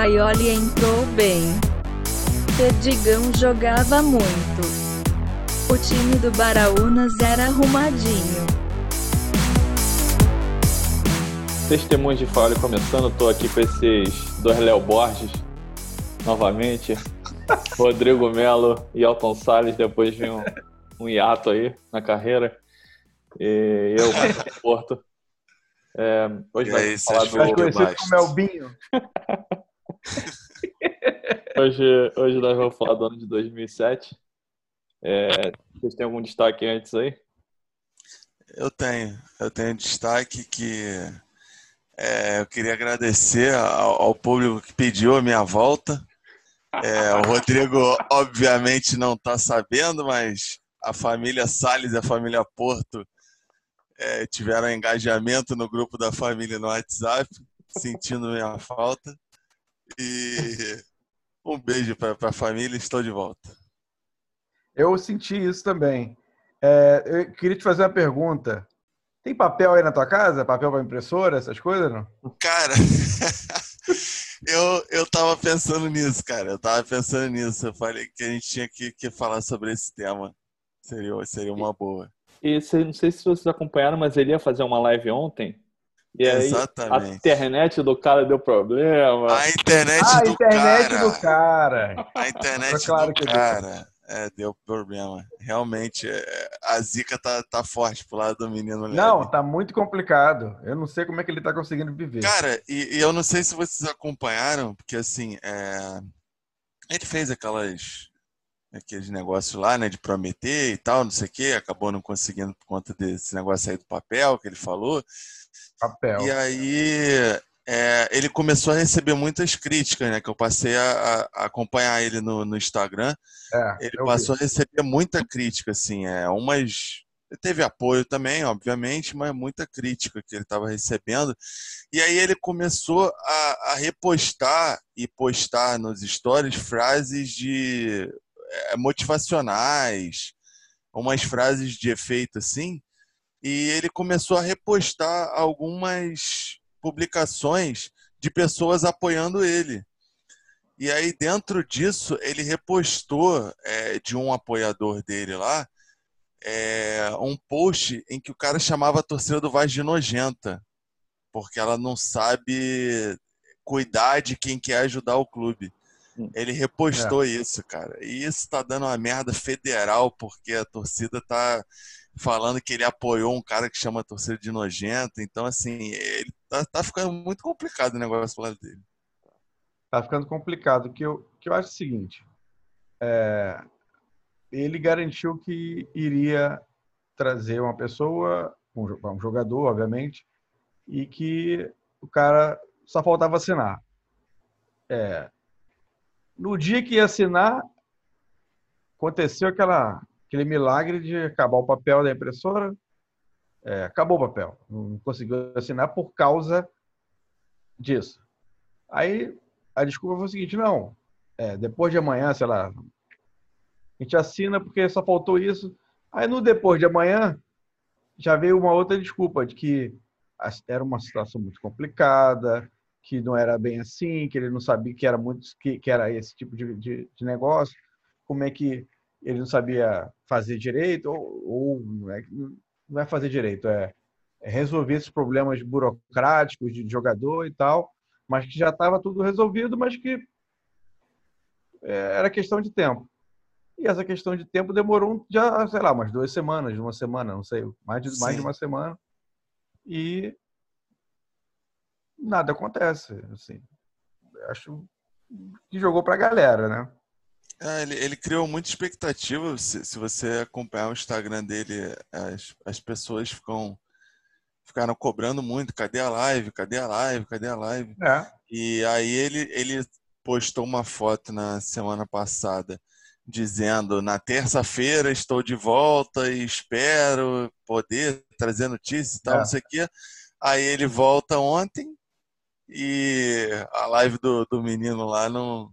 Paioli entrou bem. Perdigão jogava muito. O time do Baraunas era arrumadinho. Testemunhos de Falha começando, tô aqui com esses dois Léo Borges novamente. Rodrigo Melo e Elton Salles, depois de um, um hiato aí na carreira. E eu, Porto. É, hoje vai falar do... Mais conhecido como Elbinho. Hoje, hoje nós vamos falar do ano de 2007. É, vocês têm algum destaque antes aí? Eu tenho. Eu tenho destaque que é, eu queria agradecer ao, ao, público que pediu a minha volta. É, o Rodrigo, obviamente, não está sabendo, mas a família Salles e a família Porto é, tiveram engajamento no grupo da família no WhatsApp, sentindo minha falta. E um beijo para a família, estou de volta. Eu senti isso também. É, eu queria te fazer uma pergunta. Tem papel aí na tua casa? Papel para impressora, essas coisas, não? Cara, eu, eu tava pensando nisso, cara. Eu tava pensando nisso. Eu falei que a gente tinha que, que falar sobre esse tema. Seria, seria uma boa. E não sei se vocês acompanharam, mas ele ia fazer uma live ontem. E aí Exatamente. a internet do cara deu problema. A internet, ah, do, internet cara. do cara. A internet claro do cara. É, deu problema. Realmente, é, a zica tá, tá forte pro lado do menino. Não, tá muito complicado. Eu não sei como é que ele tá conseguindo viver. Cara, e, e eu não sei se vocês acompanharam, porque assim, é... ele fez aquelas aqueles negócios lá, né, de prometer e tal, não sei o quê, acabou não conseguindo por conta desse negócio aí do papel que ele falou. Papel. E aí é, ele começou a receber muitas críticas, né? Que eu passei a, a acompanhar ele no, no Instagram. É, ele passou vi. a receber muita crítica, assim, é, umas. Teve apoio também, obviamente, mas muita crítica que ele estava recebendo. E aí ele começou a, a, repostar e postar nos stories frases de motivacionais, umas frases de efeito assim. E ele começou a repostar algumas publicações de pessoas apoiando ele. E aí, dentro disso, ele repostou é, de um apoiador dele lá é, um post em que o cara chamava a torcida do Vaz de nojenta, porque ela não sabe cuidar de quem quer ajudar o clube. Ele repostou é. isso, cara. E isso tá dando uma merda federal, porque a torcida tá falando que ele apoiou um cara que chama a torcida de nojento. Então, assim, ele tá, tá ficando muito complicado o negócio pro lado dele. Tá ficando complicado. O que eu, que eu acho é o seguinte: é, ele garantiu que iria trazer uma pessoa, um jogador, obviamente, e que o cara só faltava assinar. É, no dia que ia assinar, aconteceu aquela, aquele milagre de acabar o papel da impressora, é, acabou o papel. Não conseguiu assinar por causa disso. Aí a desculpa foi o seguinte: não, é, depois de amanhã, sei lá, a gente assina porque só faltou isso. Aí no depois de amanhã já veio uma outra desculpa de que era uma situação muito complicada, que não era bem assim, que ele não sabia que era muito que, que era esse tipo de, de, de negócio, como é que ele não sabia fazer direito ou, ou não é, não é fazer direito, é, é resolver esses problemas burocráticos de jogador e tal, mas que já estava tudo resolvido, mas que é, era questão de tempo. E essa questão de tempo demorou já, sei lá, umas duas semanas, uma semana, não sei, mais de, mais de uma semana. E nada acontece, assim. Acho que jogou para a galera, né? É, ele, ele, criou muita expectativa. Se, se, você acompanhar o Instagram dele, as, as pessoas ficam ficaram cobrando muito. Cadê a live? Cadê a live? Cadê a live? É. E aí ele, ele postou uma foto na semana passada dizendo na terça-feira estou de volta e espero poder trazer notícias e tal, é. não sei o quê. Aí ele volta ontem e a live do, do menino lá não,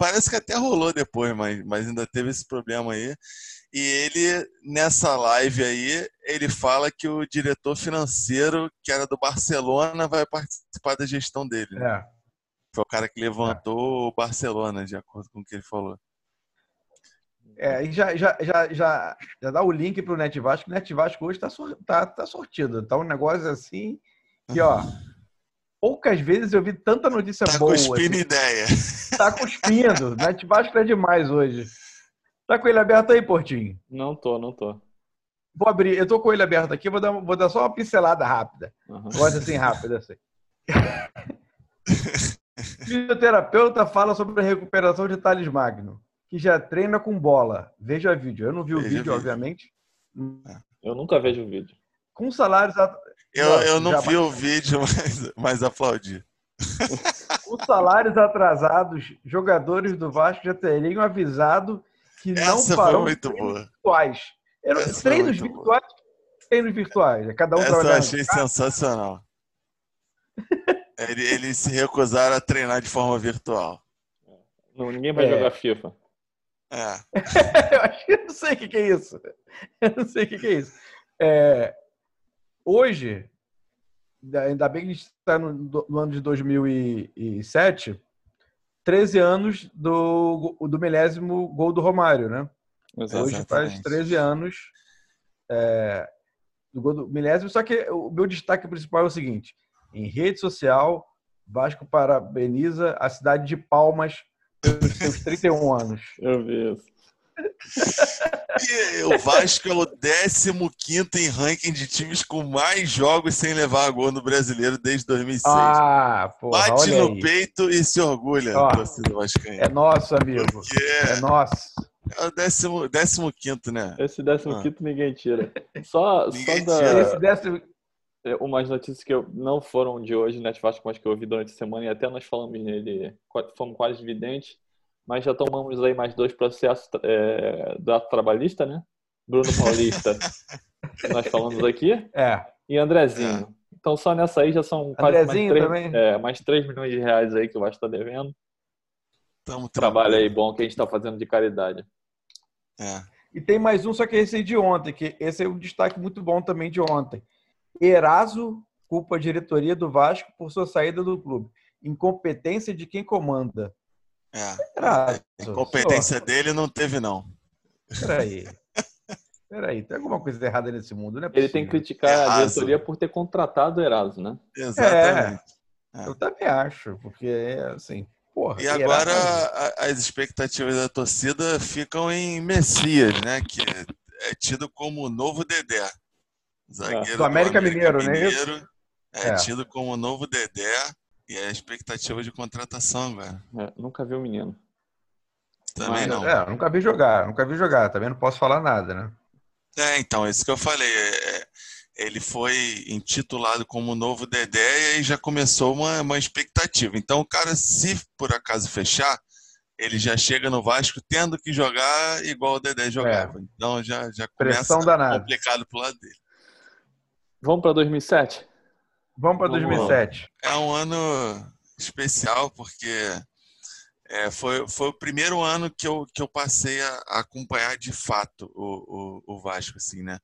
Parece que até rolou depois, mas, mas ainda teve esse problema aí. E ele, nessa live aí, ele fala que o diretor financeiro, que era do Barcelona, vai participar da gestão dele. É. Foi o cara que levantou o Barcelona, de acordo com o que ele falou. É, e já, já, já, já, já dá o link pro Net Vasco. O Net Vasco hoje tá, tá, tá sortido. Tá um negócio assim que, ó, poucas vezes eu vi tanta notícia tá boa. Tá cuspindo assim. ideia. Tá cuspindo. Net Vasco é demais hoje. Tá com ele aberto aí, Portinho? Não tô, não tô. Vou abrir. Eu tô com ele aberto aqui, vou dar, vou dar só uma pincelada rápida. Uhum. Gosto assim, rápida, assim. Fisioterapeuta fala sobre a recuperação de Thales Magno, que já treina com bola. Veja vídeo. Eu não vi o vídeo, vídeo, obviamente. Eu nunca vejo o vídeo. Com salários. Eu, eu não vi o vídeo, mas, mas aplaudi. Com salários atrasados, jogadores do Vasco já teriam avisado que Essa não farão muito boa. virtuais. Eram treinos virtuais, boa. treinos virtuais. Cada um Essa eu achei sensacional. Ele, eles se recusaram a treinar de forma virtual. Não, ninguém vai é. jogar FIFA. É. eu acho que eu não sei o que, que é isso. Eu não sei o que, que é isso. É, hoje, ainda bem que a gente está no, no, ano de 2007, 13 anos do, do milésimo gol do Romário, né? Exatamente. Hoje faz 13 anos é, do gol do milésimo, só que o meu destaque principal é o seguinte: em rede social, Vasco parabeniza a cidade de Palmas pelos seus 31 anos. Eu vi isso. E o Vasco é o 15 em ranking de times com mais jogos sem levar a gol no brasileiro desde 2006. Ah, porra, Bate no aí. peito e se orgulha, Ó, torcida É nosso, amigo. Porque é nosso. É o décimo, décimo quinto, né? Esse décimo ah. quinto ninguém tira. Só, ninguém só tira. Esse décimo, é, umas notícias que eu, não foram de hoje, né, Vasco, mas que eu ouvi durante a semana e até nós falamos nele, fomos quase evidentes, mas já tomamos aí mais dois processos é, do ato trabalhista, né? Bruno Paulista, que nós falamos aqui, é. e Andrezinho. É. Então só nessa aí já são quase mais 3, é, mais 3 milhões de reais aí que o Vasco está devendo. Tamo Trabalho aí bom que a gente está fazendo de caridade. É. E tem mais um, só que esse é de ontem, que esse é um destaque muito bom também de ontem. Eraso culpa a diretoria do Vasco por sua saída do clube. Incompetência de quem comanda. É. Eraso, Incompetência só. dele não teve, não. Peraí. Peraí, tem alguma coisa errada nesse mundo, né? Ele tem que criticar Eraso. a diretoria por ter contratado o Eraso, né? Exatamente. É, é. Eu também acho, porque, assim, porra. E agora a, as expectativas da torcida ficam em Messias, né? Que é tido como o novo Dedé. Zagueiro do América, do América Mineiro, né? Mineiro é, é, tido como o novo Dedé e é a expectativa de contratação, velho. É, nunca vi o menino. Também não. É, nunca vi jogar, nunca vi jogar, também não posso falar nada, né? É, então, isso que eu falei. É, ele foi intitulado como o novo Dedé e aí já começou uma, uma expectativa. Então, o cara, se por acaso fechar, ele já chega no Vasco tendo que jogar igual o Dedé jogava. É. Então já, já começa complicado pro lado dele. Vamos para 2007? Vamos para 2007. É um ano especial porque é, foi, foi o primeiro ano que eu, que eu passei a, a acompanhar de fato o, o, o, Vasco, assim, né?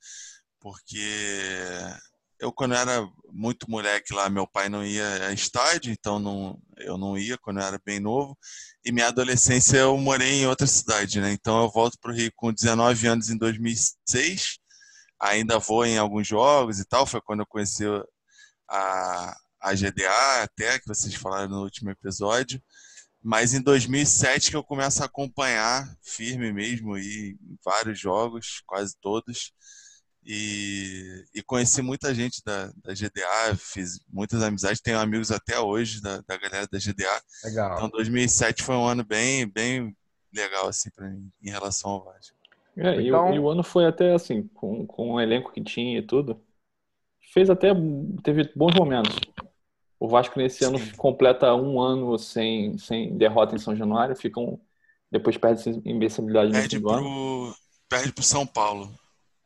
Porque eu, quando era muito moleque lá, meu pai não ia a estádio, então não, eu não ia quando eu era bem novo. E minha adolescência eu morei em outra cidade, né? Então eu volto para o Rio com 19 anos em 2006 ainda vou em alguns jogos e tal. Foi quando eu conheci a, a GDA, até que vocês falaram no último episódio. Mas em 2007 que eu começo a acompanhar firme mesmo e em vários jogos, quase todos. E, e conheci muita gente da, da, GDA, fiz muitas amizades, tenho amigos até hoje da, da galera da GDA. Legal. Então 2007 foi um ano bem, bem legal assim para mim em relação ao Vasco. É, então... e, o, e, o, ano foi até assim, com, com o elenco que tinha e tudo, fez até, teve bons momentos. O Vasco nesse Sim. ano completa um ano sem, sem derrota em São Januário, ficam, depois perde invencibilidade no fim do ano. Perde pro São Paulo,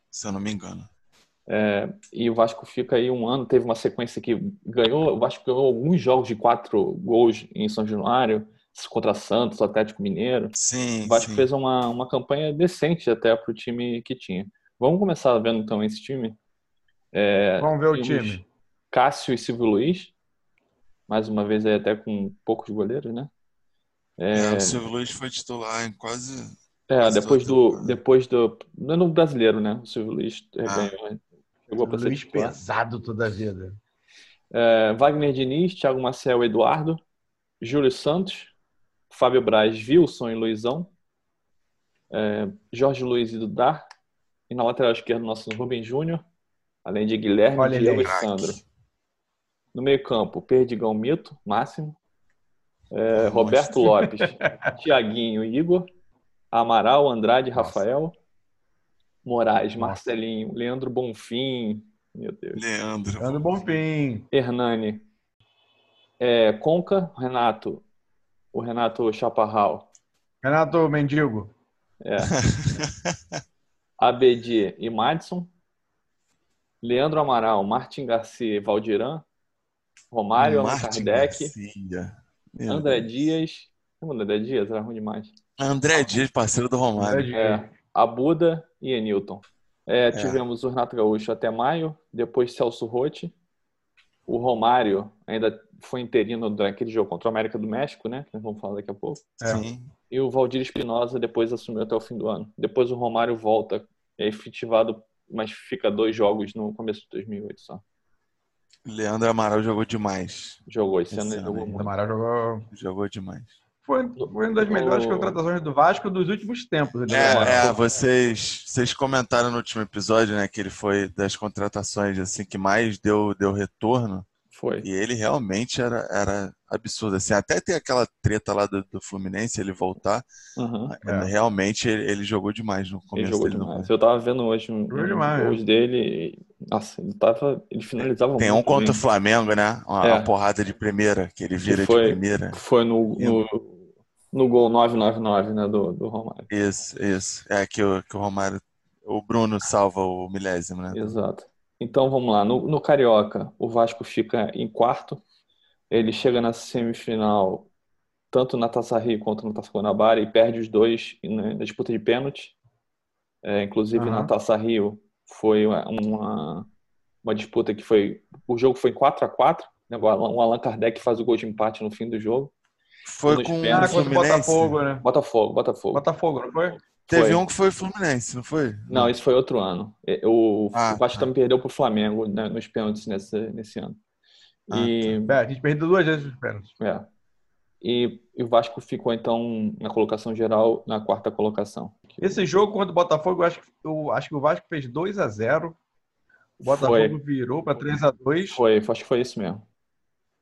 se eu não me engano. É, e o Vasco fica aí um ano, teve uma sequência que ganhou, o Vasco ganhou alguns jogos de quatro gols em São Januário, contra Santos, Atlético Mineiro. Sim, o Vasco sim. fez uma, uma campanha decente até para o time que tinha. Vamos começar vendo então esse time. É, Vamos ver o time. Cássio e Silvio Luiz. mais uma vez aí até com poucos goleiros, né? É, é, o Silvio Luiz foi titular em quase. É, quase depois do, depois do. Não é no brasileiro, né? O Silvio Luiz é, ah. Né? Chegou para ser Luiz titular. pesado toda a vida. É, Wagner Diniz, Thiago Marcel, Eduardo, Júlio Santos, Fábio Braz, Wilson e Luizão, é, Jorge Luiz e Dudar, e na lateral esquerda, nosso Rubem Júnior, além de Guilherme, Olha Diego e Sandro. No meio-campo, Perdigão Mito, Máximo, é, Roberto Lopes, Tiaguinho, Igor, Amaral, Andrade, Nossa. Rafael, Moraes, Nossa. Marcelinho, Leandro Bonfim, meu Deus. Leandro. Leandro Bonfim. Hernani. É, Conca, Renato. O Renato Chaparral. Renato Mendigo. É. ABD e Madison. Leandro Amaral, Martin Garcia e Valdiran. Romário, Allan Kardec. André Dias. Lembra André Dias? Era ruim demais. André Dias, parceiro do Romário. É, Abuda e Enilton. É, é, tivemos o Renato Gaúcho até maio, depois Celso Rotti. O Romário ainda foi interino daquele jogo contra o América do México, né? Que nós vamos falar daqui a pouco. É. Sim. E o Valdir Espinosa depois assumiu até o fim do ano. Depois o Romário volta, é efetivado, mas fica dois jogos no começo de 2008 só. Leandro Amaral jogou demais. Jogou, esse, esse ano ele jogou muito. Amaral jogou... jogou demais. Foi, foi uma das melhores o... contratações do Vasco dos últimos tempos. É, é, vocês, vocês comentaram no último episódio, né, que ele foi das contratações assim que mais deu, deu retorno. Foi. E ele realmente era, era absurdo. Assim, até ter aquela treta lá do, do Fluminense, ele voltar. Uhum, é. Realmente ele, ele, jogou demais no começo ele jogou dele. Demais. Eu tava vendo hoje um, um dele. Nossa, ele, tava, ele finalizava Tem um contra bem. o Flamengo, né? Uma, é. uma, porrada de primeira, que ele vira foi, de primeira. Foi no, no, no gol 999, né? Do, do Romário. Isso, isso. É que o, que o Romário. O Bruno salva o milésimo, né? Exato. Então vamos lá. No, no Carioca, o Vasco fica em quarto. Ele chega na semifinal, tanto na Taça Rio quanto na Taça Guanabara, e perde os dois na, disputa de pênalti. É, inclusive uhum. na Taça Rio foi uma, uma disputa que foi. O jogo foi 4 a 4 né? O Allan Kardec faz o gol de empate no fim do jogo. Foi com o Botafogo, né? Botafogo, Botafogo. Botafogo, não foi? Teve foi. um que foi Fluminense, não foi? Não, isso foi outro ano. O, ah, o Vasco tá. também perdeu para o Flamengo né, nos pênaltis nesse, nesse ano. Ah, e... Tá. É, a gente perdeu duas vezes nos pênaltis. É. E, e, o Vasco ficou, então, na colocação geral, na quarta colocação. Esse jogo contra o Botafogo, eu acho, eu acho que o Vasco fez 2 a 0 O Botafogo foi. virou para 3 a 2 Foi, acho que foi isso mesmo.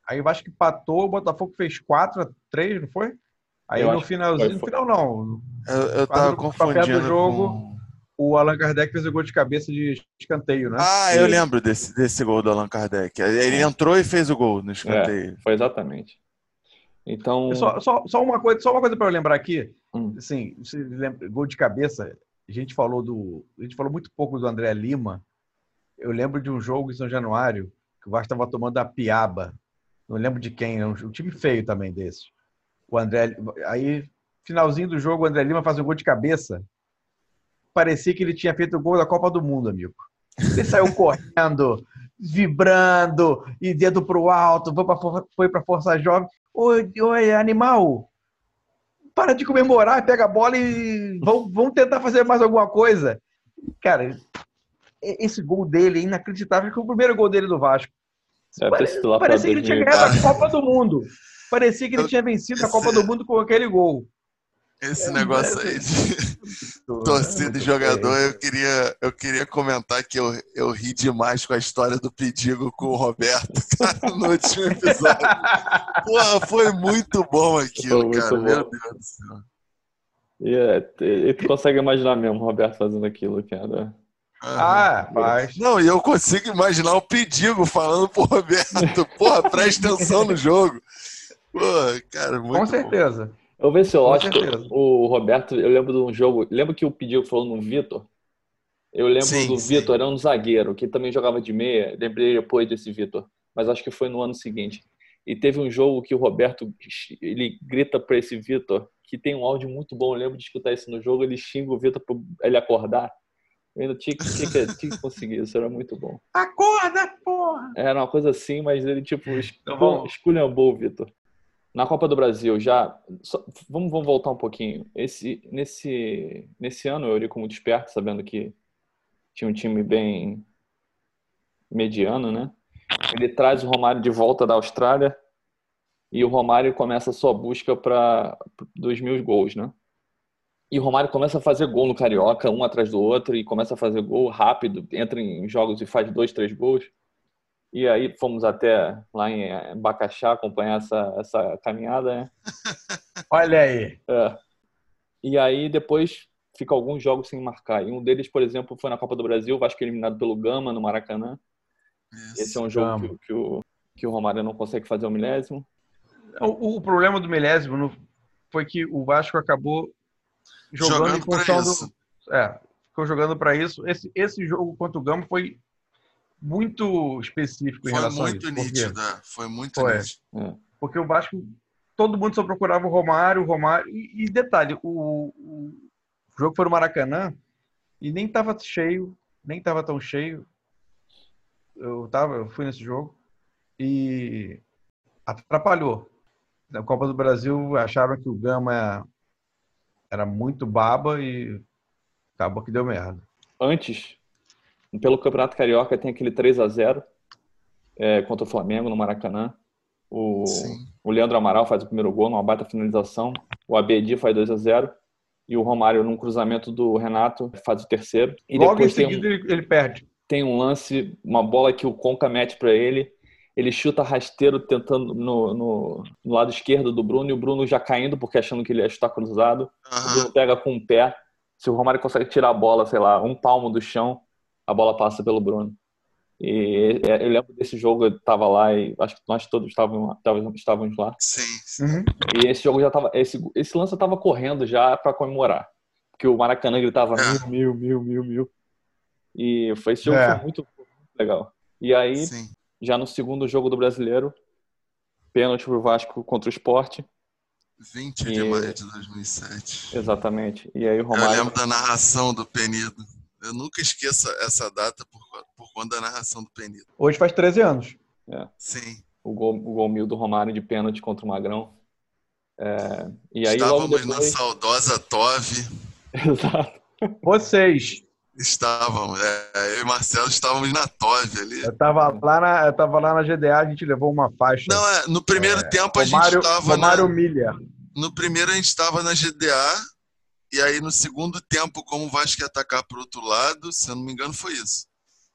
Aí o Vasco empatou, o Botafogo fez 4 a 3 não foi? Aí eu no finalzinho, no final não. Eu, eu tava confundindo. do jogo, com... o Allan Kardec fez o gol de cabeça de escanteio, né? Ah, eu lembro desse, desse gol do Allan Kardec. Ele é. entrou e fez o gol no escanteio. É, foi exatamente. Então. Só, só, só, uma coisa, só uma coisa para eu lembrar aqui. Hum. Assim, lembra, gol de cabeça. A gente falou do, a gente falou muito pouco do André Lima. Eu lembro de um jogo em São Januário que o Vasco estava tomando a piaba. Não lembro de quem, um, um time feio também desse o André. Aí, finalzinho do jogo, o André Lima faz um gol de cabeça. Parecia que ele tinha feito o gol da Copa do Mundo, amigo. Ele saiu correndo, vibrando, e dedo pro alto, foi para Força Jovem. Oi, oi, animal! Para de comemorar, pega a bola e vamos, vamos tentar fazer mais alguma coisa. Cara, esse gol dele é inacreditável, que é o primeiro gol dele do Vasco. É, Parecia que ele tinha ganhado a Copa do Mundo. Parecia que ele eu, tinha vencido esse, a Copa do Mundo com aquele gol. Esse é, negócio aí de torcida e jogador, eu queria, eu queria comentar que eu, eu ri demais com a história do pedido com o Roberto, cara, no último episódio. Porra, foi muito bom aquilo, muito cara. Bom. Meu Deus do céu. E, é, e tu consegue imaginar mesmo o Roberto fazendo aquilo, cara. Ah, faz. Não, e eu consigo imaginar o pedido falando pro Roberto, porra, presta atenção no jogo. Pô, cara, muito Com certeza. Bom. Eu ver se eu acho o Roberto, eu lembro de um jogo, lembro que o pediu falou no Vitor. Eu lembro sim, do Vitor, era um zagueiro, que também jogava de meia, lembrei depois desse Vitor, mas acho que foi no ano seguinte. E teve um jogo que o Roberto, ele grita para esse Vitor, que tem um áudio muito bom, eu lembro de escutar isso no jogo, ele xinga o Vitor para ele acordar. Eu ainda tinha que, tinha, que, tinha que conseguir, isso era muito bom. Acorda, porra! Era uma coisa assim, mas ele, tipo, tá esculhambou o Vitor. Na Copa do Brasil, já. Só, vamos, vamos voltar um pouquinho. Esse, nesse, nesse ano, eu Eurico muito esperto, sabendo que tinha um time bem mediano, né? Ele traz o Romário de volta da Austrália e o Romário começa a sua busca para dos mil gols, né? E o Romário começa a fazer gol no Carioca, um atrás do outro, e começa a fazer gol rápido, entra em jogos e faz dois, três gols. E aí fomos até lá em Bacaxá acompanhar essa, essa caminhada, né? Olha aí! É. E aí depois fica alguns jogos sem marcar. E um deles, por exemplo, foi na Copa do Brasil, o Vasco eliminado pelo Gama, no Maracanã. Isso, Esse é um jogo que, que, o, que o Romário não consegue fazer o milésimo. O, o problema do milésimo foi que o Vasco acabou jogando, jogando em função do. É, ficou jogando para isso. Esse, esse jogo contra o Gama foi muito específico foi em relação a isso. Foi muito nítido, é. Foi muito foi. nítido. É. Porque o Vasco, todo mundo só procurava o Romário, o Romário. E, e detalhe, o, o, jogo foi no Maracanã e nem estava cheio, nem estava tão cheio. Eu, tava, eu fui nesse jogo e atrapalhou. Na Copa do Brasil acharam que o Gama era muito baba e acabou que deu merda. Antes, pelo Campeonato Carioca, tem aquele 3 a 0 é, contra o Flamengo no Maracanã. O, o Leandro Amaral faz o primeiro gol numa baita finalização. O Abedi faz 2 a 0 e o Romário, num cruzamento do Renato, faz o terceiro. E Logo depois em seguida um, ele perde. Tem um lance, uma bola que o Conca mete para ele ele chuta rasteiro tentando no, no, no, lado esquerdo do Bruno e o Bruno já caindo porque achando que ele ia chutar cruzado. Uhum. O Bruno pega com o pé. Se o Romário consegue tirar a bola, sei lá, um palmo do chão, a bola passa pelo Bruno. E eu lembro desse jogo, eu tava lá e acho que nós todos estávamos, estávamos lá. Sim. sim. Uhum. E esse jogo já tava. Esse, esse lance eu tava correndo já para comemorar. Porque o Maracanã gritava é. mil, mil, mil, mil, mil. E foi esse jogo é. foi muito, muito legal. E aí, sim já no segundo jogo do Brasileiro, pênalti pro Vasco contra o Sport. 20 e... de maio de 2007. Exatamente. E aí o Romário... Eu lembro da narração do Penido. Eu nunca esqueço essa data por, por conta da narração do Penido. Hoje faz 13 anos. É. Sim. O gol, o gol mil do Romário de pênalti contra o Magrão. É... E aí, Estávamos depois... na saudosa Tove. Exato. Vocês. Estávamos, é, eu e Marcelo estávamos na Tove ali. Eu estava lá na, eu tava lá na GDA, a gente levou uma faixa. Não, é, no primeiro é, tempo a gente estava na. Milha. No primeiro a gente estava na GDA, e aí no segundo tempo, como o Vasco ia atacar para o outro lado, se eu não me engano, foi isso.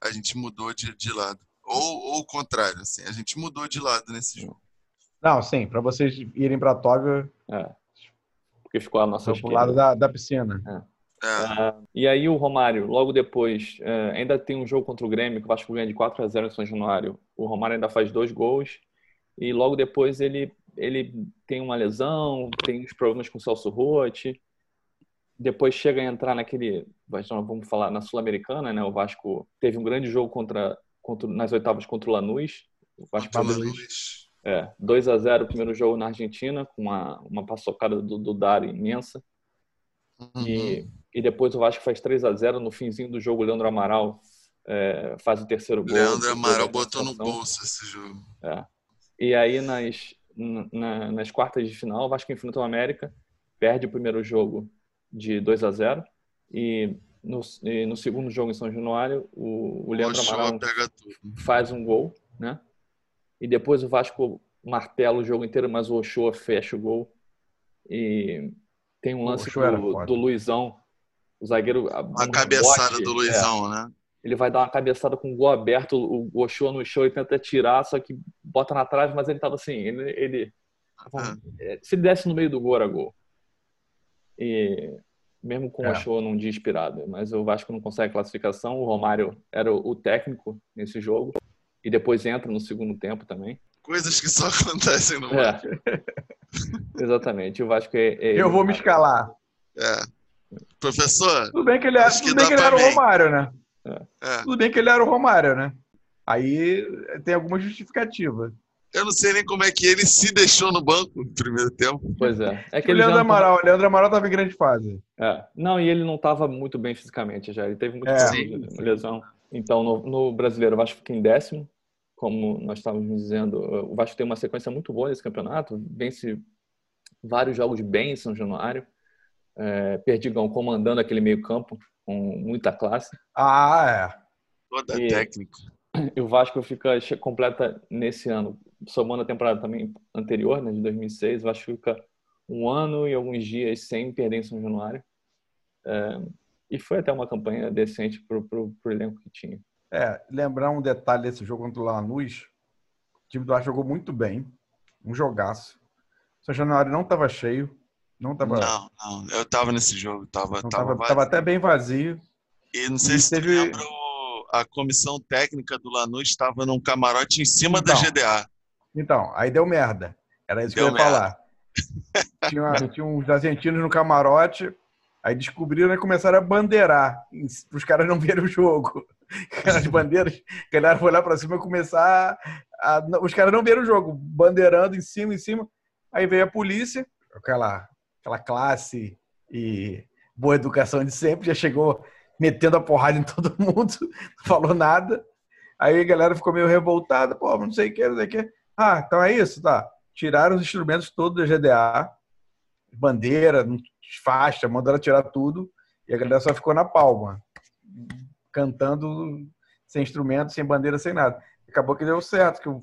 A gente mudou de, de lado. Ou, ou o contrário, assim, a gente mudou de lado nesse jogo. Não, sim, para vocês irem para a Tove. É. Porque ficou a nossa. Pro lado da, da piscina. É. Uh, e aí o Romário, logo depois, uh, ainda tem um jogo contra o Grêmio, que o Vasco ganha de 4 a 0 em São Januário. O Romário ainda faz dois gols. E logo depois ele, ele tem uma lesão, tem os problemas com o Celso Rotti. Depois chega a entrar naquele, vamos falar, na Sul-Americana, né? O Vasco teve um grande jogo contra, contra nas oitavas contra o Lanús. O Vasco contra o Lanús. É, 2 a 0 o primeiro jogo na Argentina, com uma, uma paçocada do, do Dari imensa. Uhum. E e depois o Vasco faz 3 a 0 no finzinho do jogo, o Leandro Amaral é, faz o terceiro gol. Leandro Amaral botou no bolso esse jogo. É. E aí nas, na, nas quartas de final, o Vasco enfrenta o América, perde o primeiro jogo de 2 a 0 e no, e no segundo jogo em São Januário, o, o Leandro Amaral faz um gol, né? E depois o Vasco martela o jogo inteiro, mas o Ochoa fecha o gol. E tem um lance do, do Luizão o zagueiro. A cabeçada bote, do Luizão, é, né? Ele vai dar uma cabeçada com o gol aberto, o Ochoa no chão e tenta tirar, só que bota na trave, mas ele tava assim, ele. ele ah. Se ele desse no meio do gol, era gol. E mesmo com é. o Ochoa num dia inspirado, mas o Vasco não consegue classificação. O Romário era o técnico nesse jogo e depois entra no segundo tempo também. Coisas que só acontecem no é. Exatamente. O Vasco é, é Eu vou me escalar. É. Professor. Tudo bem que ele, era, tudo bem que ele era o Romário, né? É. Tudo bem que ele era o Romário, né? Aí tem alguma justificativa. Eu não sei nem como é que ele se deixou no banco no primeiro tempo. Pois é. é que o Leandro Amaral, tava... Leandro Amaral estava em grande fase. É. Não, e ele não estava muito bem fisicamente já. Ele teve muita é. lesão. Então, no, no brasileiro, o Vasco fica em décimo, como nós estávamos dizendo. O Vasco tem uma sequência muito boa nesse campeonato. Vence vários jogos bem em São Januário. É, Perdigão comandando aquele meio-campo com muita classe. Ah, é. Toda e, técnica. E o Vasco fica completa nesse ano, somando a temporada também anterior, né, de 2006. O Vasco fica um ano e alguns dias sem perder em São Januário. É, e foi até uma campanha decente para o elenco que tinha. É, lembrar um detalhe desse jogo contra o Lanús. O time do Vasco jogou muito bem. Um jogaço. São Januário não estava cheio. Não, tava... não, não, eu estava nesse jogo. Tava, tava, tava, tava, até bem vazio. E não sei e se teve... lembra, a comissão técnica do Lanús estava num camarote em cima então, da GDA. Então, aí deu merda. Era isso deu que eu ia merda. falar. tinha, tinha uns argentinos no camarote, aí descobriram e começaram a bandeirar, para os caras não verem o jogo. As bandeiras, a galera foi lá para cima e começar a, a, Os caras não viram o jogo, bandeirando em cima, em cima. Aí veio a polícia, aquela, aquela classe e boa educação de sempre, já chegou metendo a porrada em todo mundo, não falou nada. Aí a galera ficou meio revoltada, pô, não sei o que, não sei o que. Ah, então é isso, tá. Tiraram os instrumentos todos da GDA, bandeira, faixa, mandaram tirar tudo, e a galera só ficou na palma, cantando sem instrumento, sem bandeira, sem nada. Acabou que deu certo, que o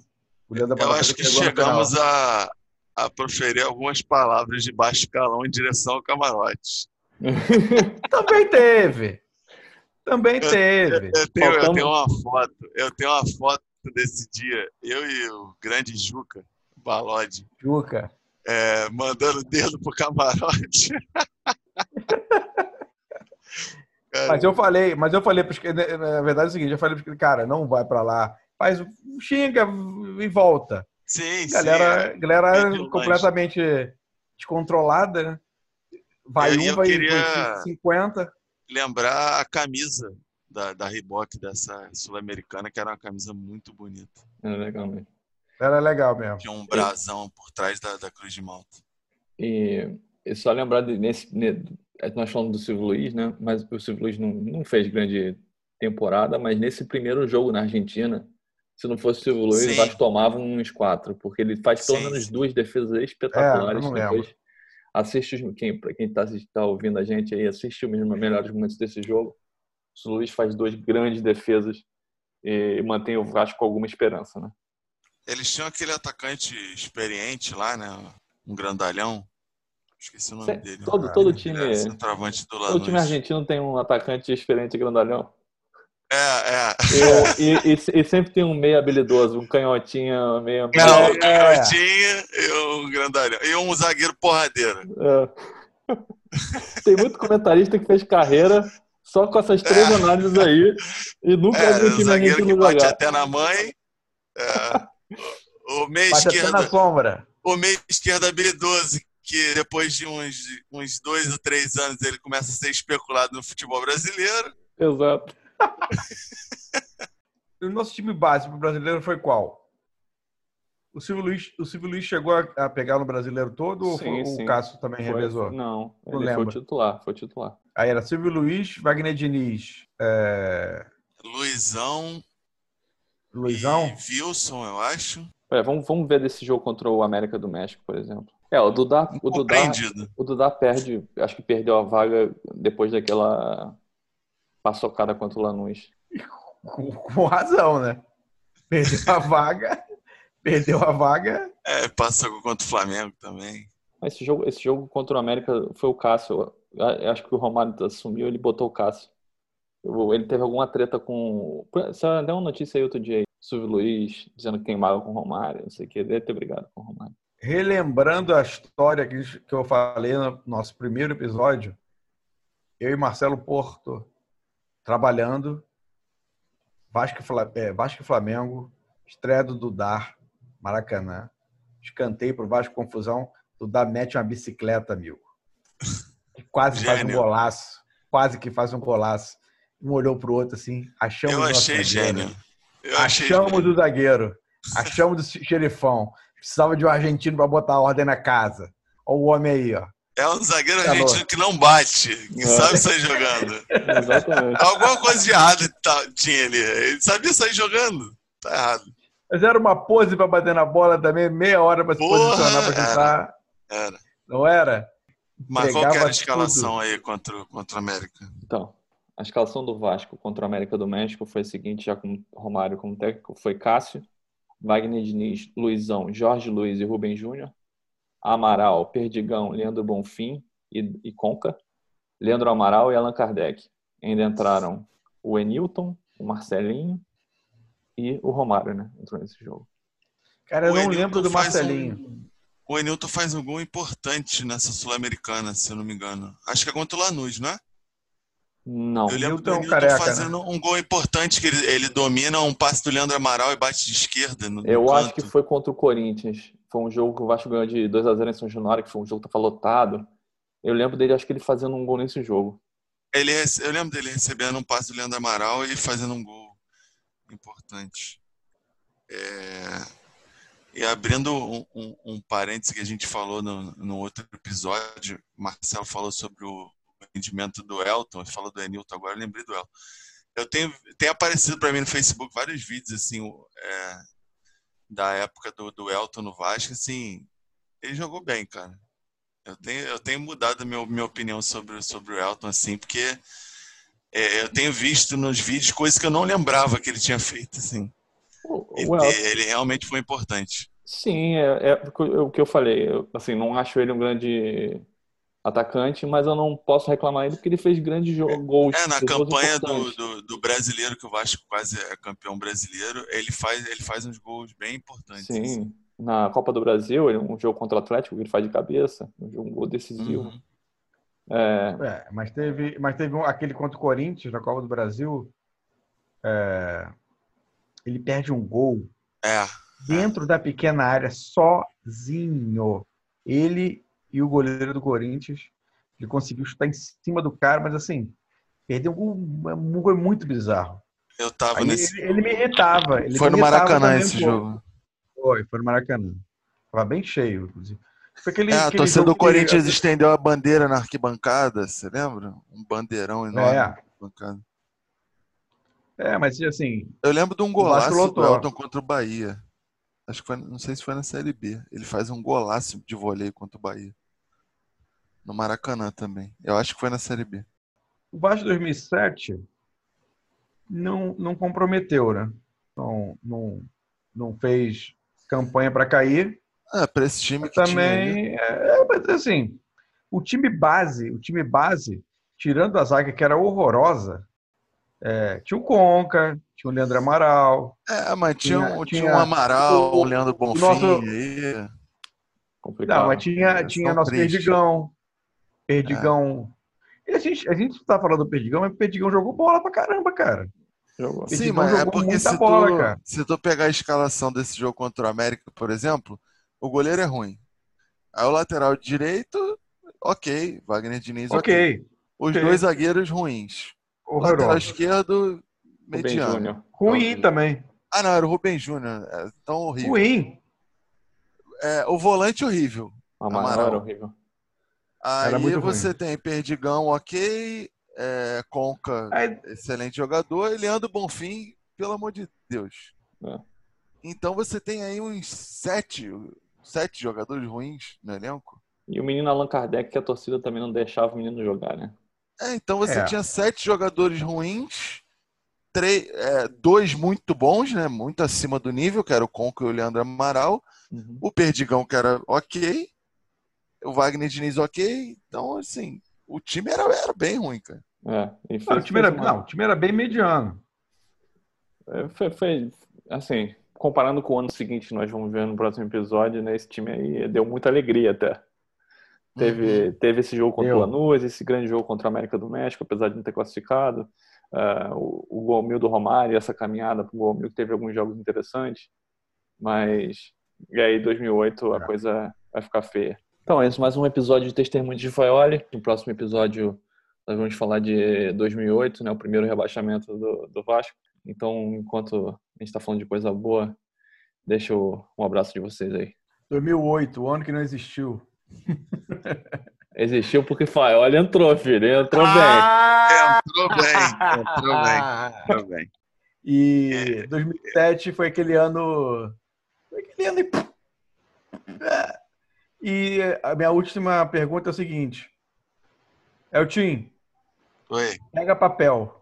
Leandro Eu acho que chegamos a, a proferir algumas palavras de baixo calão em direção ao camarote. Também teve. Também teve. Eu, eu, tenho, eu, tenho, uma foto, eu tenho uma foto desse dia, eu e o grande Juca, Balode. Juca. É, mandando dedo pro camarote. mas eu falei, mas eu falei, na verdade é o seguinte, eu falei, cara, não vai para lá, faz, xinga e volta. Sim, galera, sim. Galera é completamente descontrolada, né? Vai eu, um, vai queria... 50 lembrar a camisa da, da Reebok dessa sul-americana, que era uma camisa muito bonita. Era legal mesmo. Era legal mesmo. Tinha um brasão e... por trás da, da Cruz de Malta. E, e só lembrar de, nesse, nós falamos do Silvio Luiz, né? Mas o Silvio Luiz não, não fez grande temporada, mas nesse primeiro jogo na Argentina, se não fosse o Silvio Luiz, nós tomávamos uns quatro, porque ele faz pelo menos duas defesas espetaculares é, depois assiste os, quem para quem está tá ouvindo a gente aí assiste os melhores momentos desse jogo o Luiz faz duas grandes defesas e mantém o Vasco com alguma esperança né eles tinham aquele atacante experiente lá né um grandalhão esqueci o nome Sim, dele todo todo time todo time argentino tem um atacante experiente grandalhão é, é. E, e, e, sempre tem um meio habilidoso, um canhotinho meio. Não, um canhotinho e um grandalhão. E um zagueiro porradeiro. É. Tem muito comentarista que fez carreira só com essas três é. análises aí e nunca é, viu o time zagueiro que bate até na mãe. É. O meio esquerdo. Na sombra. O meio esquerdo habilidoso, que depois de uns, uns dois ou três anos ele começa a ser especulado no futebol brasileiro. Exato o nosso time básico brasileiro foi qual? O Silvio Luiz, o Silvio Luiz chegou a, pegar no brasileiro todo ou sim, sim. o Cássio também foi, revezou? Não, não ele foi titular, foi titular. Aí era Silvio Luiz, Wagner Diniz, é... Luizão, Luizão, e Wilson, eu acho. É, vamos, vamos ver desse jogo contra o América do México, por exemplo. É, o Dudá, o Dudá, o Dudá perde, acho que perdeu a vaga depois daquela paçocada contra o Lanús. Com, com razão, né? Perdeu a vaga. perdeu a vaga. É, passou contra o Flamengo também. Esse jogo, esse jogo contra o América foi o Cássio. Acho que o Romário assumiu, ele botou o Cássio. Ele teve alguma treta com. Só deu uma notícia aí outro dia aí. Silvio Luiz dizendo que queimava com o Romário, não sei o que. Deve ter brigado com o Romário. Relembrando a história que, eu falei no nosso primeiro episódio, eu e Marcelo Porto trabalhando. Vasco, é, Vasco e Flamengo, estreia do Dudar, Maracanã. Escanteio pro Vasco Confusão. Dudar mete uma bicicleta, amigo. Quase Gênio. faz um golaço. Quase que faz um golaço. Um olhou pro outro assim. Achamos Eu achei gênio. Eu achamos achei o zagueiro. Achamos do xerifão. Precisava de um argentino para botar ordem na casa. Olha o homem aí, ó. É um zagueiro tá argentino que não bate, que é. sabe sair jogando. Exatamente. Alguma coisa de errado tá, tinha ali. Ele sabia sair jogando. Tá errado. Mas era uma pose para bater na bola também, meia hora para se posicionar para chutar. Era. Não era? Mas qual que era a escalação tudo. aí contra, contra o América? Então, a escalação do Vasco contra o América do México foi a seguinte, já com Romário como técnico, foi Cássio, Wagner Diniz, Luizão, Jorge Luiz e Rubem Júnior, Amaral, Perdigão, Leandro Bonfim e, e Conca, Leandro Amaral e Allan Kardec. Ainda entraram o Enilton, o Marcelinho e o Romário, né? Entrou nesse jogo. Cara, eu o não Enilton lembro do Marcelinho. Um, o Enilton faz um gol importante nessa Sul-Americana, se eu não me engano. Acho que é contra o Lanús, não é? Não. Eu lembro do Enilton careca, né? fazendo né? um gol importante, que ele, ele, domina um passe do Leandro Amaral e bate de esquerda. No, eu no acho que foi contra o Corinthians. Foi um jogo que o Vasco ganhou de 2 a 0 em São Januário, que foi um jogo que estava lotado. Eu lembro dele, acho que ele fazendo um gol nesse jogo. Ele, eu lembro dele recebendo um passe do Leandro Amaral e fazendo um gol importante. É... E abrindo um, um, um parênteses que a gente falou no, no outro episódio, Marcelo falou sobre o rendimento do Elton, falou do Enilton agora, eu lembrei do Elton. Eu tenho, tem aparecido para mim no Facebook vários vídeos assim, é, da época do, do Elton no Vasco, assim, ele jogou bem, cara. Eu tenho, eu tenho mudado minha, minha opinião sobre, sobre o Elton, assim, porque é, eu tenho visto nos vídeos coisas que eu não lembrava que ele tinha feito, assim. O, ele, ele, realmente foi importante. Sim, é, é, o que eu falei. Eu, assim, não acho ele um grande atacante, mas eu não posso reclamar ele porque ele fez grandes gols. É, na campanha do, do, do, brasileiro, que o Vasco quase é campeão brasileiro, ele faz, ele faz uns gols bem importantes. Sim, assim. na Copa do Brasil, um jogo contra o Atlético, ele faz de cabeça, um, jogo, um gol decisivo. Uhum. É... é... mas teve, mas teve um, aquele contra o Corinthians na Copa do Brasil, é... ele perde um gol é. dentro da pequena área sozinho. Ele e o goleiro do Corinthians. Ele conseguiu chutar em cima do cara, mas assim, perdeu um, um gol muito bizarro. Eu tava Aí nesse. Ele, ele, me irritava. Ele foi me no Maracanã esse jogo. Foi, foi no Maracanã. Tava bem cheio, inclusive. Foi aquele, é, a torcida do Corinthians que... estendeu a bandeira na arquibancada, você lembra? Um bandeirão enorme é. na arquibancada. É, mas assim. Eu lembro de um golaço do Elton contra o Bahia. Acho que foi, não sei se foi na Série B. Ele faz um golaço de voleio contra o Bahia. No Maracanã também. Eu acho que foi na Série B. O Vasco 2007 não, não comprometeu, né? Não, não, não fez campanha para cair. É, para esse time que também. Tinha... É, mas assim, o time base, o time base, tirando a zaga que era horrorosa, é, tinha o Conca, tinha o Leandro Amaral. É, mas tinha, tinha, tinha, tinha um Amaral, o, o Leandro Bonfim nosso... aí. Complicado. Não, mas tinha, tinha nosso triste. Perdigão. Perdigão. É. E a gente, a gente tá falando do Perdigão, mas o Perdigão jogou bola pra caramba, cara. Jogou. Sim, mas é porque se, bola, tu, cara. se tu pegar a escalação desse jogo contra o América, por exemplo, o goleiro é ruim. Aí o lateral direito, ok. Wagner Diniz, ok. okay. Os okay. dois zagueiros ruins. O lateral esquerdo, mediano. Ruim também. Ah, não, era o Rubem Júnior. É tão horrível. Ruim. É, o volante horrível. Amaral, Amaral. era horrível. Aí você ruim. tem Perdigão, ok. É, Conca, Aí... excelente jogador. E Leandro Bonfim, pelo amor de Deus. É. Então você tem aí uns sete, sete jogadores ruins no elenco. E o menino Allan Kardec, que a torcida também não deixava o menino jogar, né? É, então você é. tinha sete jogadores ruins, três, é, dois muito bons, né? Muito acima do nível, que era o Conca e o Leandro Amaral. Uhum. O Perdigão, que era ok o Wagner Diniz ok. Então, assim, o time era, era bem ruim, cara. É, não, o time era, não, o time era bem mediano. É, foi, foi, assim, comparando com o ano seguinte, nós vamos ver no próximo episódio, né? Esse time aí deu muita alegria até. Teve, uhum. teve esse jogo contra o Lanús, esse grande jogo contra a América do México, apesar de não ter classificado. Uh, o, o gol mil do Romário, essa caminhada para o gol mil, que teve alguns jogos interessantes. Mas, e aí, 2008, a é. coisa vai ficar feia. Então, é mais um episódio de Testemunho de Faioli. No próximo episódio, nós vamos falar de 2008, né, o primeiro rebaixamento do, do Vasco. Então, enquanto a gente está falando de coisa boa, Deixa um abraço de vocês aí. 2008, o ano que não existiu. Existiu porque foi. Olha, entrou, filho. Entrou ah! bem. Entrou bem. Entrou bem. Entrou bem. E 2007 foi aquele ano. Foi aquele ano. E a minha última pergunta é o seguinte: Eltim. Oi. Pega papel.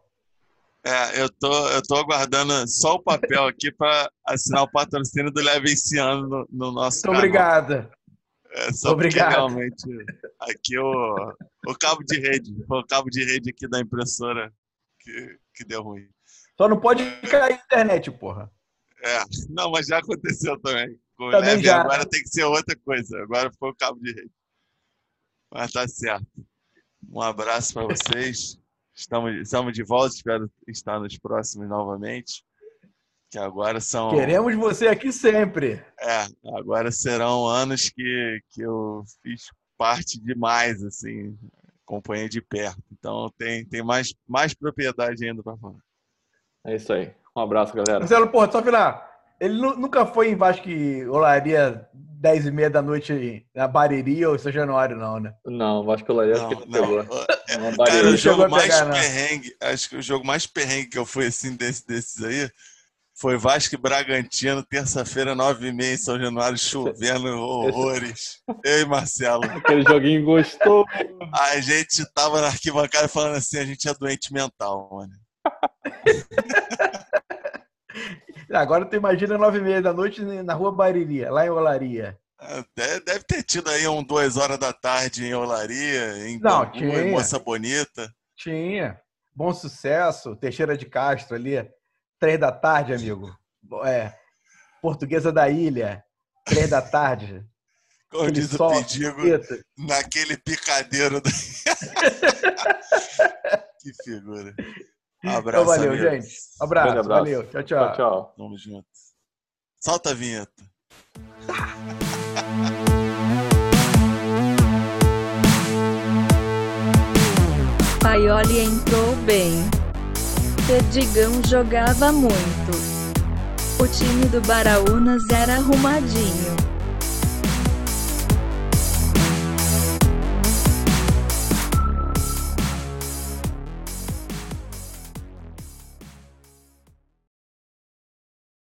É, eu tô, eu tô aguardando só o papel aqui para assinar o patrocínio do Leve esse ano no, no nosso Muito canal. Obrigada. É, Obrigado. realmente aqui o, o cabo de rede, o cabo de rede aqui da impressora que, que deu ruim. Só não pode cair a internet, porra. É, não, mas já aconteceu também. Com também leve, já. Agora tem que ser outra coisa. Agora foi o cabo de rede. Mas tá certo. Um abraço para vocês. Estamos, estamos de volta, espero estar nos próximos novamente. Que agora são. Queremos você aqui sempre. É, agora serão anos que, que eu fiz parte demais, assim, acompanhei de perto. Então tem, tem mais, mais propriedade ainda para falar. É isso aí. Um abraço, galera. Marcelo, porra, só final. Ele nunca foi em Vasco Olaria 10 e meia da noite na Bareria ou São Januário, não, né? Não, Vasco Olaria acho que ele pegou. É, cara, o jogo mais pegar, perrengue, acho que o jogo mais perrengue que eu fui assim desse, desses aí foi Vasco e Bragantino, terça-feira, nove e meia em São Januário, chovendo horrores. Eu e Marcelo. Aquele joguinho gostou. A gente tava na arquibancada falando assim, a gente é doente mental, mano. Agora tu imagina nove e meia da noite na rua Bariria, lá em Olaria. Deve ter tido aí um duas horas da tarde em Olaria, em Não, Bangu, tinha. em Moça Bonita. Tinha. Bom sucesso, Teixeira de Castro ali, três da tarde, amigo. É, Portuguesa da Ilha, três da tarde. Como diz o pedigo, naquele picadeiro. Da... que figura. Um abraço. Então, valeu, amigos. gente. Abraço, abraço. Valeu. Tchau, tchau. Tchau, tchau. Tamo junto. Solta a vinheta. Paioli entrou bem. Perdigão jogava muito. O time do Baraunas era arrumadinho.